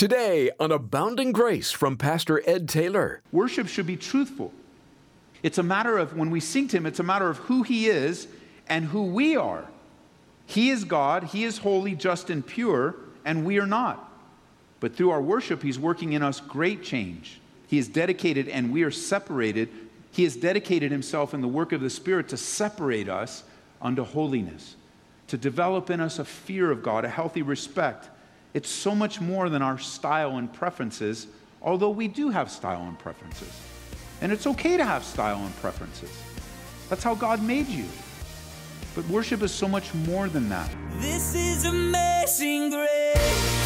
Today on Abounding Grace from Pastor Ed Taylor. Worship should be truthful. It's a matter of, when we sing to Him, it's a matter of who He is and who we are. He is God, He is holy, just, and pure, and we are not. But through our worship, He's working in us great change. He is dedicated, and we are separated. He has dedicated Himself in the work of the Spirit to separate us unto holiness, to develop in us a fear of God, a healthy respect. It's so much more than our style and preferences, although we do have style and preferences. And it's okay to have style and preferences. That's how God made you. But worship is so much more than that. This is amazing grace.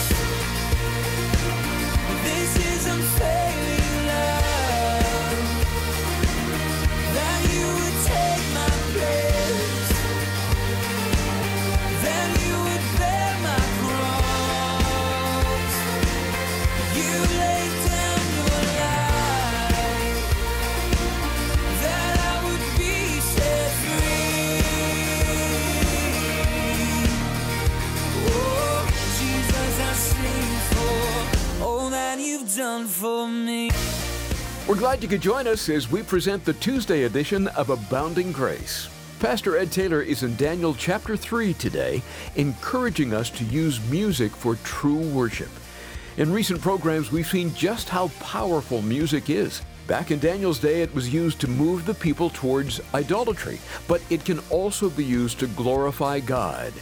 Glad you could join us as we present the Tuesday edition of Abounding Grace. Pastor Ed Taylor is in Daniel chapter 3 today, encouraging us to use music for true worship. In recent programs, we've seen just how powerful music is. Back in Daniel's day, it was used to move the people towards idolatry, but it can also be used to glorify God.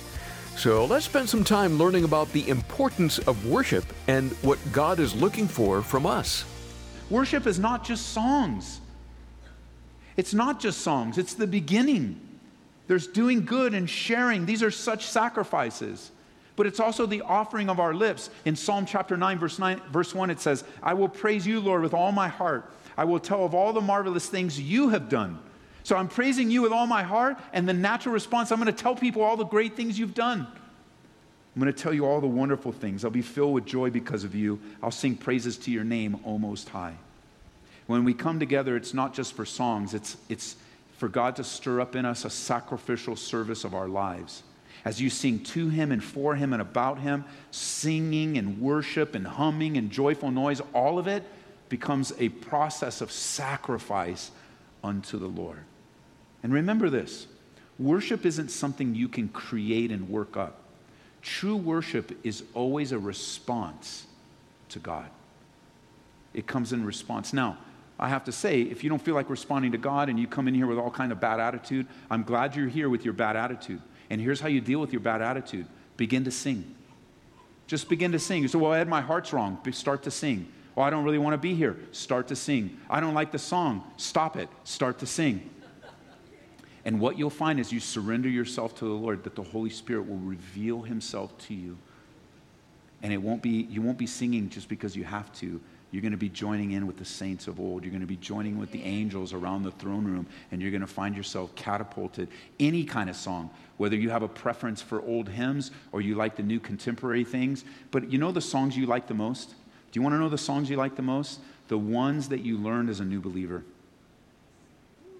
So let's spend some time learning about the importance of worship and what God is looking for from us. Worship is not just songs. It's not just songs, it's the beginning. There's doing good and sharing. These are such sacrifices. But it's also the offering of our lips. In Psalm chapter 9, verse 9, verse 1, it says, I will praise you, Lord, with all my heart. I will tell of all the marvelous things you have done. So I'm praising you with all my heart, and the natural response, I'm going to tell people all the great things you've done. I'm going to tell you all the wonderful things. I'll be filled with joy because of you. I'll sing praises to your name, O Most High. When we come together, it's not just for songs, it's, it's for God to stir up in us a sacrificial service of our lives. As you sing to Him and for Him and about Him, singing and worship and humming and joyful noise, all of it becomes a process of sacrifice unto the Lord. And remember this worship isn't something you can create and work up. True worship is always a response to God. It comes in response. Now, I have to say, if you don't feel like responding to God and you come in here with all kind of bad attitude, I'm glad you're here with your bad attitude. And here's how you deal with your bad attitude begin to sing. Just begin to sing. You say, Well, Ed, my heart's wrong. Start to sing. Well, I don't really want to be here. Start to sing. I don't like the song. Stop it. Start to sing. And what you'll find is you surrender yourself to the Lord, that the Holy Spirit will reveal Himself to you. And it won't be, you won't be singing just because you have to. You're going to be joining in with the saints of old. You're going to be joining with the angels around the throne room, and you're going to find yourself catapulted. Any kind of song, whether you have a preference for old hymns or you like the new contemporary things. But you know the songs you like the most? Do you want to know the songs you like the most? The ones that you learned as a new believer.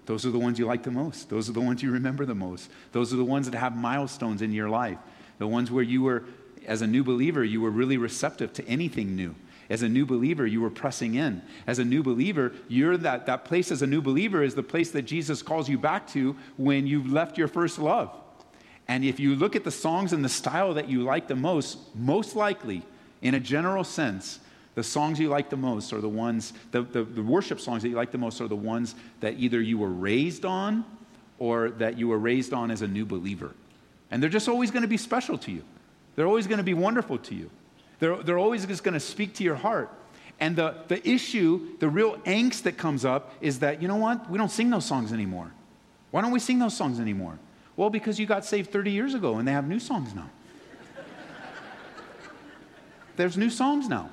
Those are the ones you like the most. Those are the ones you remember the most. Those are the ones that have milestones in your life. The ones where you were, as a new believer, you were really receptive to anything new. As a new believer, you were pressing in. As a new believer, you're that, that place as a new believer is the place that Jesus calls you back to when you've left your first love. And if you look at the songs and the style that you like the most, most likely, in a general sense, the songs you like the most are the ones, the, the, the, worship songs that you like the most are the ones that either you were raised on or that you were raised on as a new believer. And they're just always going to be special to you. They're always going to be wonderful to you. They're, they're always just going to speak to your heart. And the, the issue, the real angst that comes up is that, you know what? We don't sing those songs anymore. Why don't we sing those songs anymore? Well, because you got saved 30 years ago and they have new songs now. There's new songs now.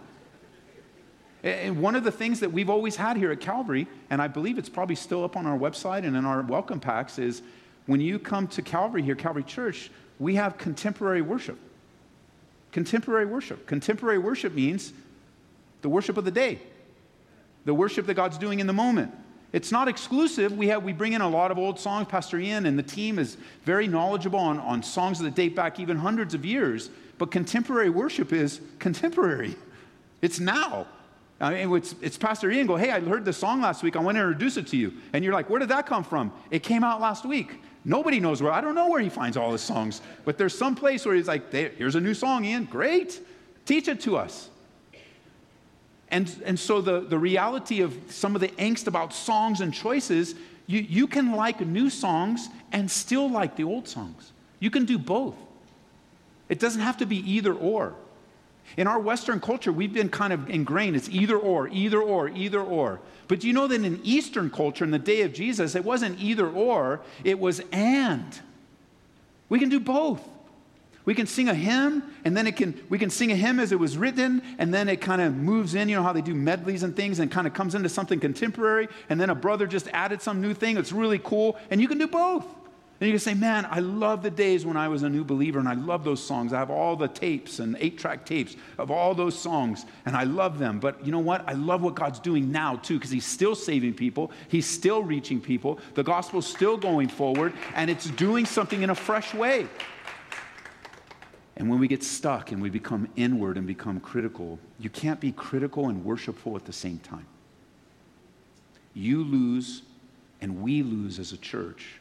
And one of the things that we've always had here at Calvary, and I believe it's probably still up on our website and in our welcome packs, is when you come to Calvary here, Calvary Church, we have contemporary worship. Contemporary worship. Contemporary worship means the worship of the day, the worship that God's doing in the moment. It's not exclusive. We, have, we bring in a lot of old songs. Pastor Ian and the team is very knowledgeable on, on songs that date back even hundreds of years. But contemporary worship is contemporary. It's now. Uh, I mean, it's, it's Pastor Ian go, hey, I heard this song last week. I want to introduce it to you. And you're like, where did that come from? It came out last week. Nobody knows where. I don't know where he finds all his songs. But there's some place where he's like, here's a new song, Ian. Great. Teach it to us. And, and so the, the reality of some of the angst about songs and choices, you, you can like new songs and still like the old songs. You can do both. It doesn't have to be either or. In our Western culture, we've been kind of ingrained. It's either or, either or, either or. But do you know that in Eastern culture, in the day of Jesus, it wasn't either or, it was and. We can do both. We can sing a hymn, and then it can, we can sing a hymn as it was written, and then it kind of moves in. You know how they do medleys and things, and kind of comes into something contemporary, and then a brother just added some new thing It's really cool, and you can do both. And you can say, man, I love the days when I was a new believer and I love those songs. I have all the tapes and eight track tapes of all those songs and I love them. But you know what? I love what God's doing now too because He's still saving people, He's still reaching people, the gospel's still going forward, and it's doing something in a fresh way. And when we get stuck and we become inward and become critical, you can't be critical and worshipful at the same time. You lose, and we lose as a church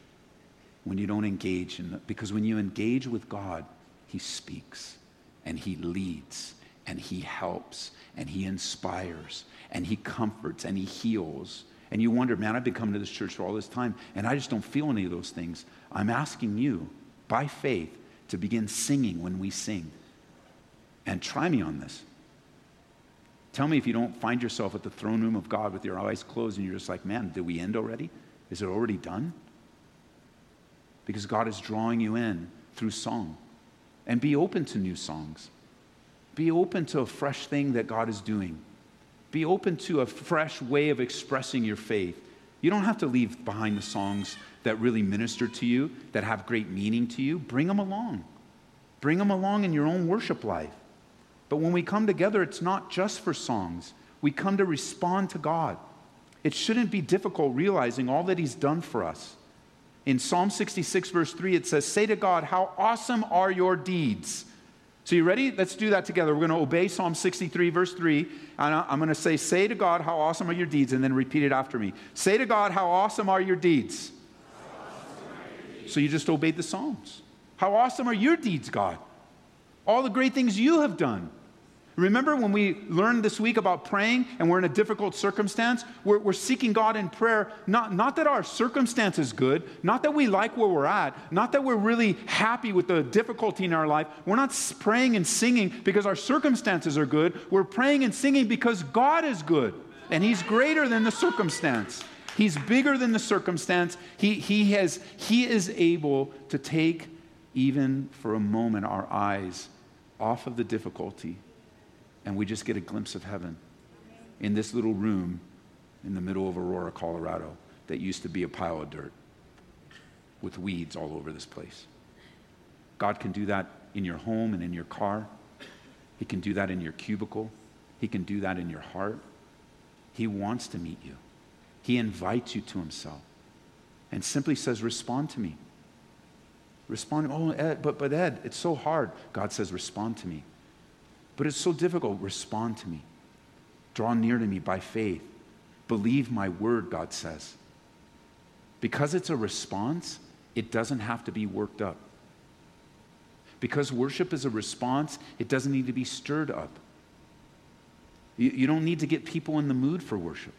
when you don't engage in the, because when you engage with God, He speaks and He leads and He helps and He inspires and He comforts and He heals. And you wonder, man, I've been coming to this church for all this time and I just don't feel any of those things. I'm asking you, by faith, to begin singing when we sing. And try me on this. Tell me if you don't find yourself at the throne room of God with your eyes closed and you're just like, man, did we end already? Is it already done? Because God is drawing you in through song. And be open to new songs. Be open to a fresh thing that God is doing. Be open to a fresh way of expressing your faith. You don't have to leave behind the songs that really minister to you, that have great meaning to you. Bring them along. Bring them along in your own worship life. But when we come together, it's not just for songs. We come to respond to God. It shouldn't be difficult realizing all that He's done for us. In Psalm 66, verse 3, it says, Say to God, How awesome are your deeds! So, you ready? Let's do that together. We're going to obey Psalm 63, verse 3. And I'm going to say, Say to God, How awesome are your deeds, and then repeat it after me. Say to God, How awesome are your deeds? So, you just obeyed the Psalms. How awesome are your deeds, God? All the great things you have done. Remember when we learned this week about praying and we're in a difficult circumstance? We're, we're, seeking God in prayer, not, not that our circumstance is good, not that we like where we're at, not that we're really happy with the difficulty in our life. We're not praying and singing because our circumstances are good. We're praying and singing because God is good and He's greater than the circumstance. He's bigger than the circumstance. He, he, has, he is able to take, even for a moment, our eyes off of the difficulty and we just get a glimpse of heaven in this little room in the middle of Aurora, Colorado, that used to be a pile of dirt with weeds all over this place. God can do that in your home and in your car. He can do that in your cubicle. He can do that in your heart. He wants to meet you. He invites you to himself and simply says, Respond to me. Respond. Oh, Ed, but, but Ed, it's so hard. God says, Respond to me. But it's so difficult. Respond to me. Draw near to me by faith. Believe my word, God says. Because it's a response, it doesn't have to be worked up. Because worship is a response, it doesn't need to be stirred up. You, you don't need to get people in the mood for worship.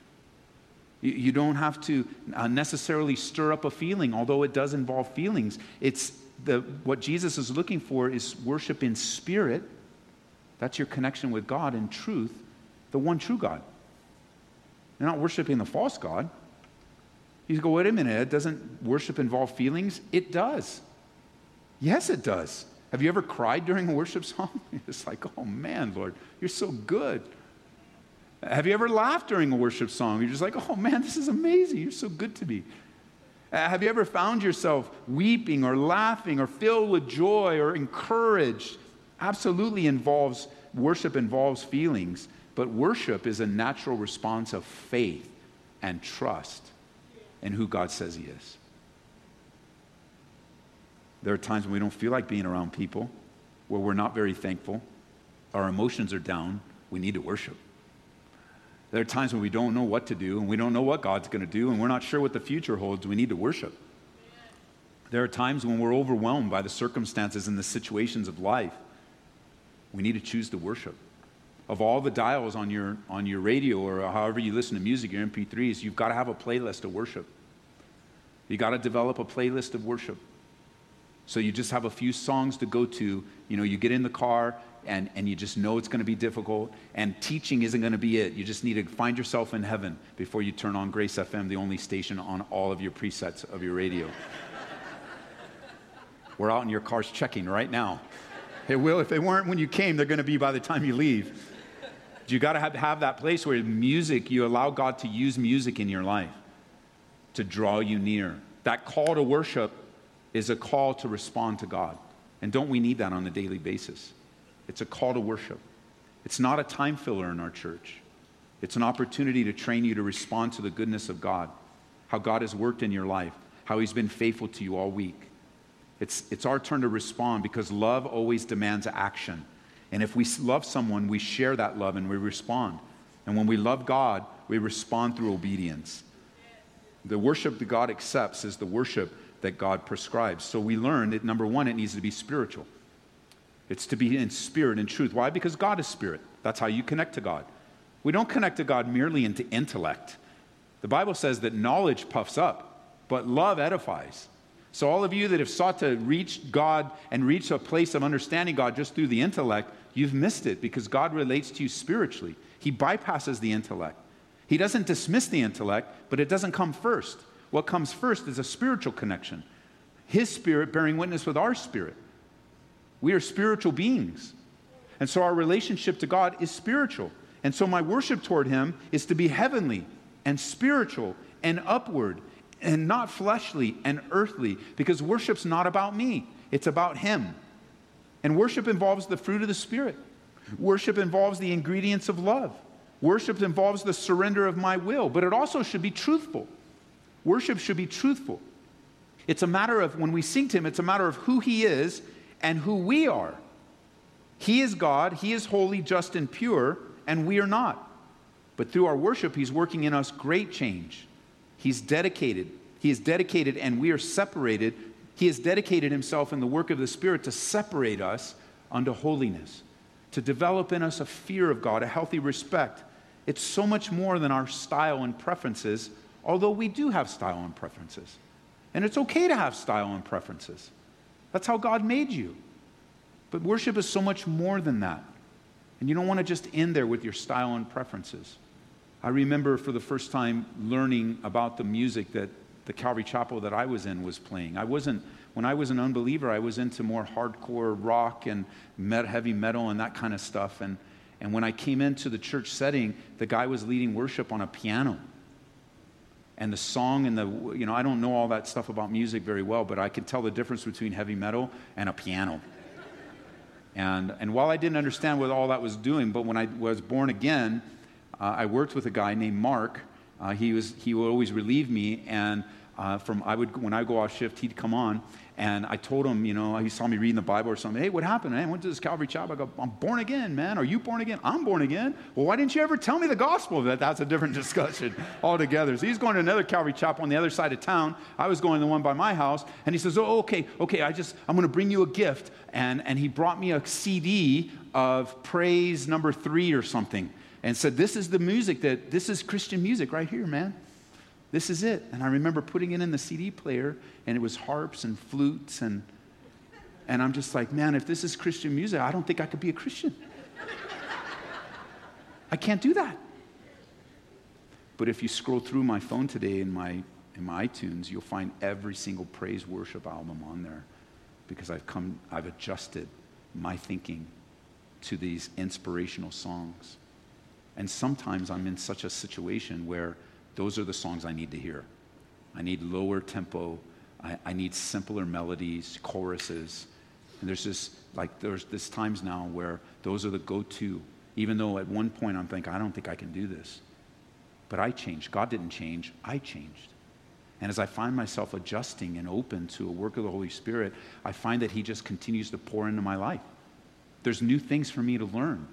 You, you don't have to uh, necessarily stir up a feeling, although it does involve feelings. It's the, what Jesus is looking for is worship in spirit that's your connection with God in truth, the one true God. You're not worshiping the false God. You go, wait a minute, doesn't worship involve feelings? It does. Yes, it does. Have you ever cried during a worship song? It's like, oh man, Lord, you're so good. Have you ever laughed during a worship song? You're just like, oh man, this is amazing. You're so good to me. Uh, have you ever found yourself weeping or laughing or filled with joy or encouraged absolutely involves, worship involves feelings, but worship is a natural response of faith and trust in who God says He is. There are times when we don't feel like being around people, where we're not very thankful, our emotions are down, we need to worship. There are times when we don't know what to do and we don't know what God's going to do and we're not sure what the future holds. We need to worship. There are times when we're overwhelmed by the circumstances and the situations of life. We need to choose to worship. Of all the dials on your, on your radio or however you listen to music, your MP3s, you've got to have a playlist of worship. You got to develop a playlist of worship. So you just have a few songs to go to. You know, you get in the car and, and you just know it's going to be difficult. And teaching isn't going to be it. You just need to find yourself in heaven before you turn on Grace FM, the only station on all of your presets of your radio. We're out in your cars checking right now. Hey, Will, if they weren't when you came, they're going to be by the time you leave. You got to have, have that place where music, you allow God to use music in your life to draw you near. That call to worship is a call to respond to God. And don't we need that on a daily basis? It's a call to worship. It's not a time filler in our church. It's an opportunity to train you to respond to the goodness of God, how God has worked in your life, how He's been faithful to you all week. It's, it's our turn to respond because love always demands action. And if we love someone, we share that love and we respond. And when we love God, we respond through obedience. The worship that God accepts is the worship that God prescribes. So we learn that number one, it needs to be spiritual. It's to be in spirit and truth. Why? Because God is spirit. That's how you connect to God. We don't connect to God merely into intellect. The Bible says that knowledge puffs up, but love edifies. So, all of you that have sought to reach God and reach a place of understanding God just through the intellect, you've missed it because God relates to you spiritually. He bypasses the intellect. He doesn't dismiss the intellect, but it doesn't come first. What comes first is a spiritual connection. His spirit bearing witness with our spirit. We are spiritual beings. And so our relationship to God is spiritual. And so my worship toward Him is to be heavenly and spiritual and upward and not fleshly and earthly because worship's not about me, it's about Him. And worship involves the fruit of the Spirit, worship involves the ingredients of love, worship involves the surrender of my will, but it also should be truthful. Worship should be truthful. It's a matter of, when we sing to Him, it's a matter of who He is and who we are. He is God, He is holy, just, and pure, and we are not. But through our worship, He's working in us great change. He's dedicated. He is dedicated, and we are separated. He has dedicated Himself in the work of the Spirit to separate us unto holiness, to develop in us a fear of God, a healthy respect. It's so much more than our style and preferences although we do have style and preferences. And it's okay to have style and preferences. That's how God made you. But worship is so much more than that. And you don't want to just end there with your style and preferences. I remember for the first time learning about the music that the Calvary Chapel that I was in was playing. I wasn't, when I was an unbeliever, I was into more hardcore rock and met, heavy metal and that kind of stuff. And, and when I came into the church setting, the guy was leading worship on a piano and the song and the you know i don't know all that stuff about music very well but i can tell the difference between heavy metal and a piano and and while i didn't understand what all that was doing but when i was born again uh, i worked with a guy named mark uh, he was he would always relieve me and uh, from i would when i go off shift he'd come on and I told him, you know, he saw me reading the Bible or something. Hey, what happened? I went to this Calvary Chapel. I go, I'm born again, man. Are you born again? I'm born again. Well, why didn't you ever tell me the gospel? That that's a different discussion altogether. So he's going to another Calvary Chapel on the other side of town. I was going to the one by my house, and he says, Oh, okay, okay. I just I'm going to bring you a gift, and and he brought me a CD of Praise Number Three or something, and said, This is the music that this is Christian music right here, man. This is it. And I remember putting it in the CD player, and it was harps and flutes. And, and I'm just like, man, if this is Christian music, I don't think I could be a Christian. I can't do that. But if you scroll through my phone today in my, in my iTunes, you'll find every single praise worship album on there because I've come, I've adjusted my thinking to these inspirational songs. And sometimes I'm in such a situation where those are the songs I need to hear. I need lower tempo. I, I need simpler melodies, choruses. And there's this, like, there's this times now where those are the go to. Even though at one point I'm thinking, I don't think I can do this. But I changed. God didn't change, I changed. And as I find myself adjusting and open to a work of the Holy Spirit, I find that He just continues to pour into my life. There's new things for me to learn.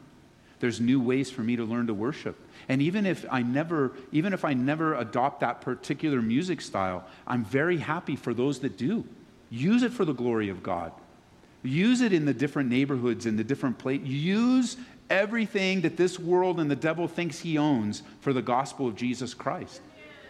There's new ways for me to learn to worship. And even if I never, even if I never adopt that particular music style, I'm very happy for those that do. Use it for the glory of God. Use it in the different neighborhoods, in the different places. Use everything that this world and the devil thinks he owns for the gospel of Jesus Christ.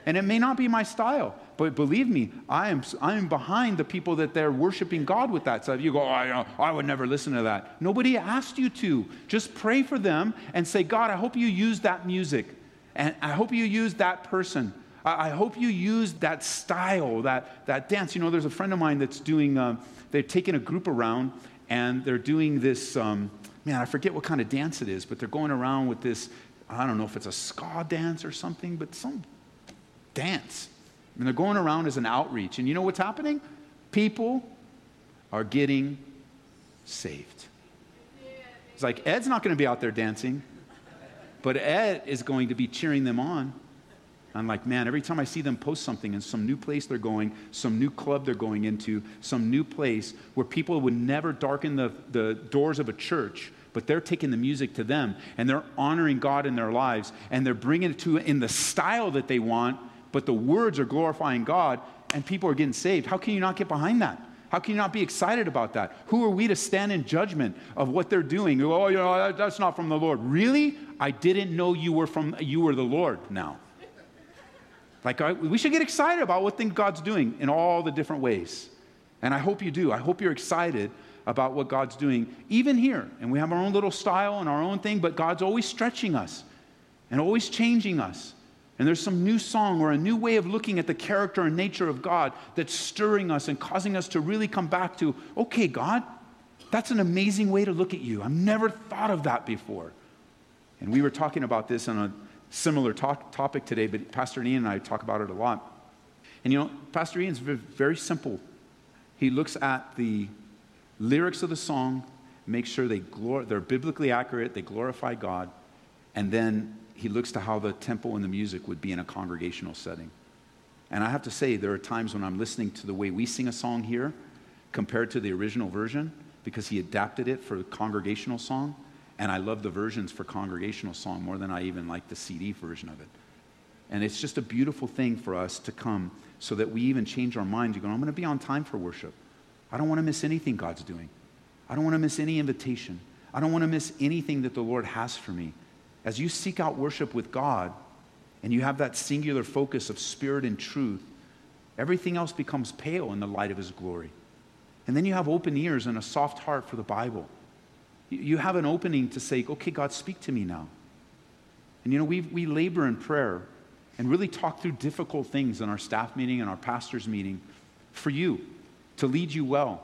And it may not be my style, but believe me, I am, I am behind the people that they're worshiping God with that stuff. You go, oh, I, I would never listen to that. Nobody asked you to. Just pray for them and say, God, I hope you use that music. And I hope you use that person. I, I hope you use that style, that, that dance. You know, there's a friend of mine that's doing, uh, they're taking a group around and they're doing this, um, man, I forget what kind of dance it is, but they're going around with this, I don't know if it's a ska dance or something, but some dance. And they're going around as an outreach. And you know what's happening? People are getting saved. It's like Ed's not going to be out there dancing, but Ed is going to be cheering them on. I'm like, man, every time I see them post something in some new place they're going, some new club they're going into, some new place where people would never darken the, the doors of a church, but they're taking the music to them and they're honoring God in their lives and they're bringing it to in the style that they want but the words are glorifying God and people are getting saved. How can you not get behind that? How can you not be excited about that? Who are we to stand in judgment of what they're doing? Oh, you know, that's not from the Lord. Really? I didn't know you were from you were the Lord now. Like we should get excited about what thing God's doing in all the different ways. And I hope you do. I hope you're excited about what God's doing, even here. And we have our own little style and our own thing, but God's always stretching us and always changing us and there's some new song or a new way of looking at the character and nature of God that's stirring us and causing us to really come back to, okay, God, that's an amazing way to look at you. I've never thought of that before. And we were talking about this on a similar talk, topic today, but Pastor Ian and I talk about it a lot. And you know, Pastor Ian's very simple. He looks at the lyrics of the song, makes sure they glor- they're biblically accurate, they glorify God, and then he looks to how the tempo and the music would be in a congregational setting. And I have to say, there are times when I'm listening to the way we sing a song here compared to the original version because he adapted it for a congregational song. And I love the versions for congregational song more than I even like the CD version of it. And it's just a beautiful thing for us to come so that we even change our minds. You go, I'm going to be on time for worship. I don't want to miss anything God's doing. I don't want to miss any invitation. I don't want to miss anything that the Lord has for me as you seek out worship with God and you have that singular focus of spirit and truth, everything else becomes pale in the light of His glory. And then you have open ears and a soft heart for the Bible. You have an opening to say, okay, God, speak to me now. And you know, we, we labor in prayer and really talk through difficult things in our staff meeting and our pastor's meeting for you to lead you well.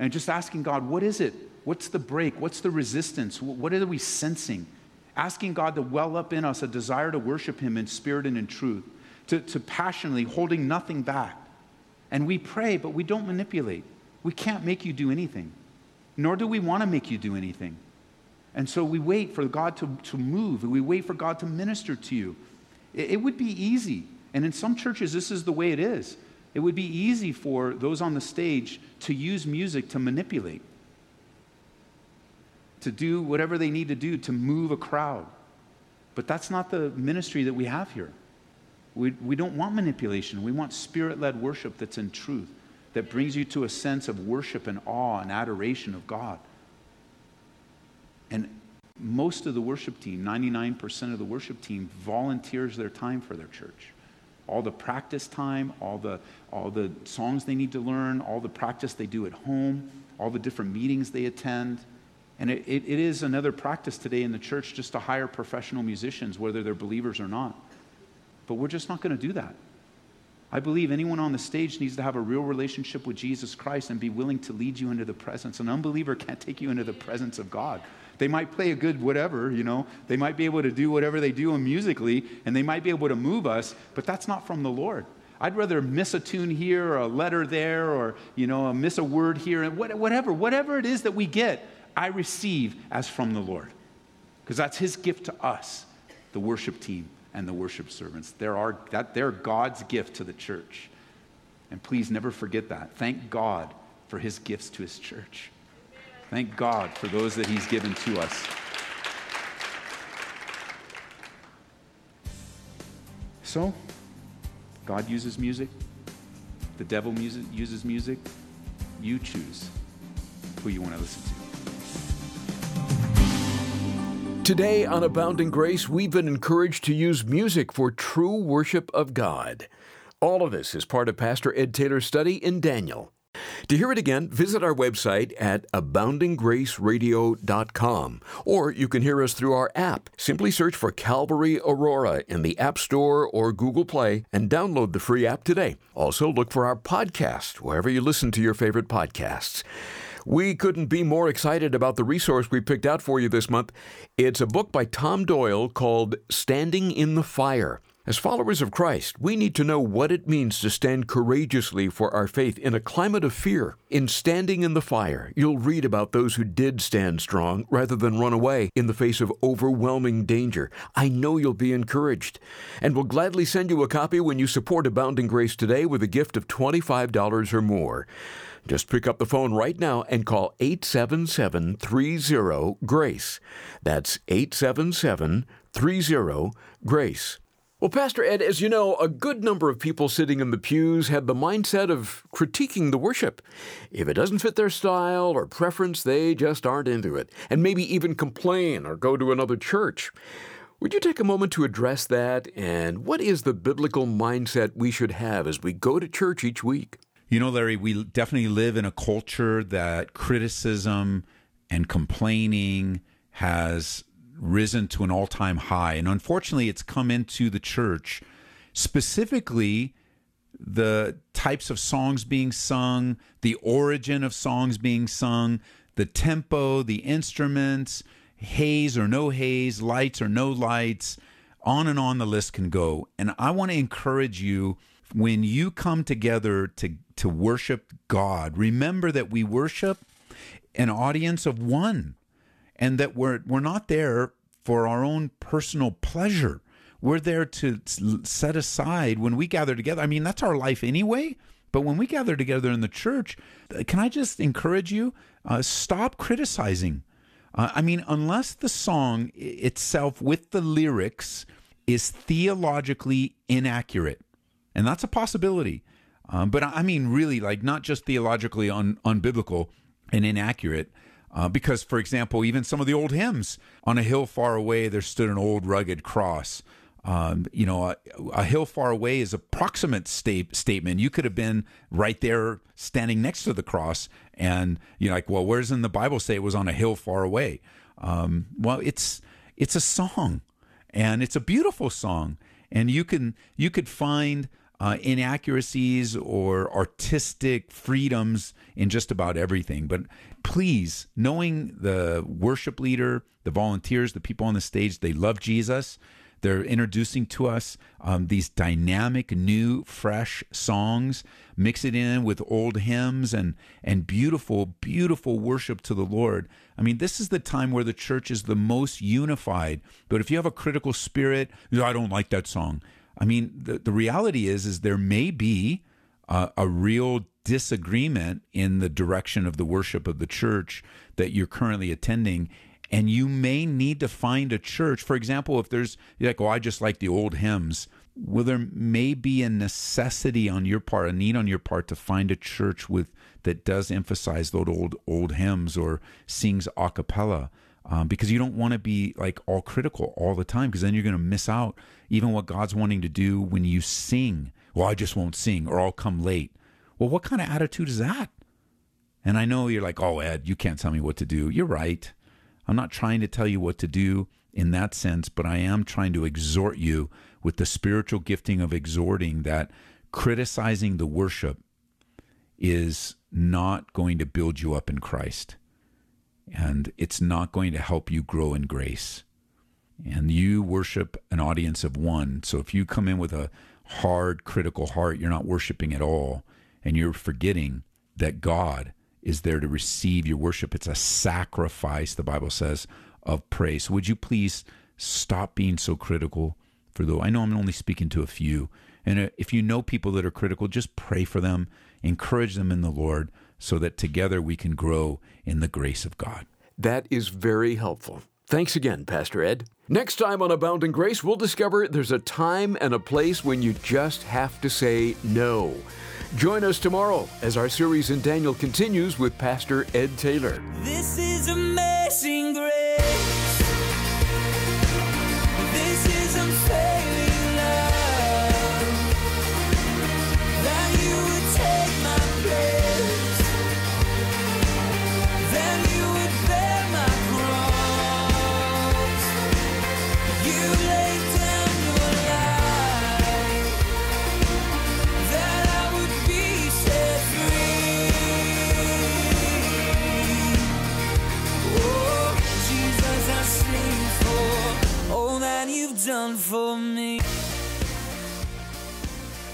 And just asking God, what is it? What's the break? What's the resistance? What are we sensing? Asking God to well up in us a desire to worship Him in spirit and in truth, to, to passionately holding nothing back. And we pray, but we don't manipulate. We can't make you do anything, nor do we want to make you do anything. And so we wait for God to, to move, and we wait for God to minister to you. It, it would be easy, and in some churches, this is the way it is. It would be easy for those on the stage to use music to manipulate to do whatever they need to do to move a crowd. But that's not the ministry that we have here. We, we don't want manipulation. We want spirit led worship that's in truth, that brings you to a sense of worship and awe and adoration of God. And most of the worship team, 99% of the worship team, volunteers their time for their church. All the practice time, all the, all the songs they need to learn, all the practice they do at home, all the different meetings they attend and it, it, it is another practice today in the church just to hire professional musicians, whether they're believers or not. But we're just not going to do that. I believe anyone on the stage needs to have a real relationship with Jesus Christ and be willing to lead you into the presence. An unbeliever can't take you into the presence of God. They might play a good whatever, you know, they might be able to do whatever they do musically, and they might be able to move us, but that's not from the Lord. I'd rather miss a tune here or a letter there or, you know, miss a word here, and whatever, whatever it is that we get, I receive as from the Lord. Because that's his gift to us, the worship team and the worship servants. They're, our, that, they're God's gift to the church. And please never forget that. Thank God for his gifts to his church. Thank God for those that he's given to us. So, God uses music, the devil uses music. You choose who you want to listen to. Today on Abounding Grace, we've been encouraged to use music for true worship of God. All of this is part of Pastor Ed Taylor's study in Daniel. To hear it again, visit our website at aboundinggraceradio.com, or you can hear us through our app. Simply search for Calvary Aurora in the App Store or Google Play and download the free app today. Also, look for our podcast wherever you listen to your favorite podcasts. We couldn't be more excited about the resource we picked out for you this month. It's a book by Tom Doyle called Standing in the Fire. As followers of Christ, we need to know what it means to stand courageously for our faith in a climate of fear. In Standing in the Fire, you'll read about those who did stand strong rather than run away in the face of overwhelming danger. I know you'll be encouraged. And we'll gladly send you a copy when you support Abounding Grace today with a gift of $25 or more. Just pick up the phone right now and call 877 30 GRACE. That's 877 30 GRACE. Well, Pastor Ed, as you know, a good number of people sitting in the pews have the mindset of critiquing the worship. If it doesn't fit their style or preference, they just aren't into it, and maybe even complain or go to another church. Would you take a moment to address that? And what is the biblical mindset we should have as we go to church each week? You know, Larry, we definitely live in a culture that criticism and complaining has risen to an all time high. And unfortunately, it's come into the church, specifically the types of songs being sung, the origin of songs being sung, the tempo, the instruments, haze or no haze, lights or no lights. On and on the list can go. And I want to encourage you when you come together to, to worship God, remember that we worship an audience of one and that we're, we're not there for our own personal pleasure. We're there to set aside when we gather together. I mean, that's our life anyway. But when we gather together in the church, can I just encourage you? Uh, stop criticizing. Uh, I mean, unless the song itself with the lyrics is theologically inaccurate, and that's a possibility. Um, but I mean, really, like not just theologically un, unbiblical and inaccurate. Uh, because, for example, even some of the old hymns, on a hill far away, there stood an old rugged cross. Um, you know, a, a, hill far away is a proximate state, statement. You could have been right there standing next to the cross, and you're like, well, where's in the Bible say it was on a hill far away? Um, well, it's it's a song, and it's a beautiful song, and you can you could find uh, inaccuracies or artistic freedoms in just about everything. But please, knowing the worship leader, the volunteers, the people on the stage, they love Jesus. They're introducing to us um, these dynamic, new, fresh songs. Mix it in with old hymns and and beautiful, beautiful worship to the Lord. I mean, this is the time where the church is the most unified. But if you have a critical spirit, I don't like that song. I mean, the, the reality is, is there may be a real disagreement in the direction of the worship of the church that you're currently attending. And you may need to find a church. For example, if there's like, oh, I just like the old hymns. Well, there may be a necessity on your part, a need on your part to find a church with that does emphasize those old old hymns or sings a cappella um, because you don't want to be like all critical all the time because then you're going to miss out even what God's wanting to do when you sing. Well, I just won't sing or I'll come late. Well, what kind of attitude is that? And I know you're like, oh, Ed, you can't tell me what to do. You're right. I'm not trying to tell you what to do in that sense, but I am trying to exhort you with the spiritual gifting of exhorting that criticizing the worship is not going to build you up in Christ and it's not going to help you grow in grace. And you worship an audience of one. So if you come in with a hard, critical heart, you're not worshiping at all, and you're forgetting that God is there to receive your worship. It's a sacrifice, the Bible says, of praise. Would you please stop being so critical for though I know I'm only speaking to a few. And uh, if you know people that are critical, just pray for them, encourage them in the Lord so that together we can grow in the grace of God. That is very helpful. Thanks again, Pastor Ed. Next time on Abounding Grace, we'll discover there's a time and a place when you just have to say no. Join us tomorrow as our series in Daniel continues with Pastor Ed Taylor. This is amazing grace.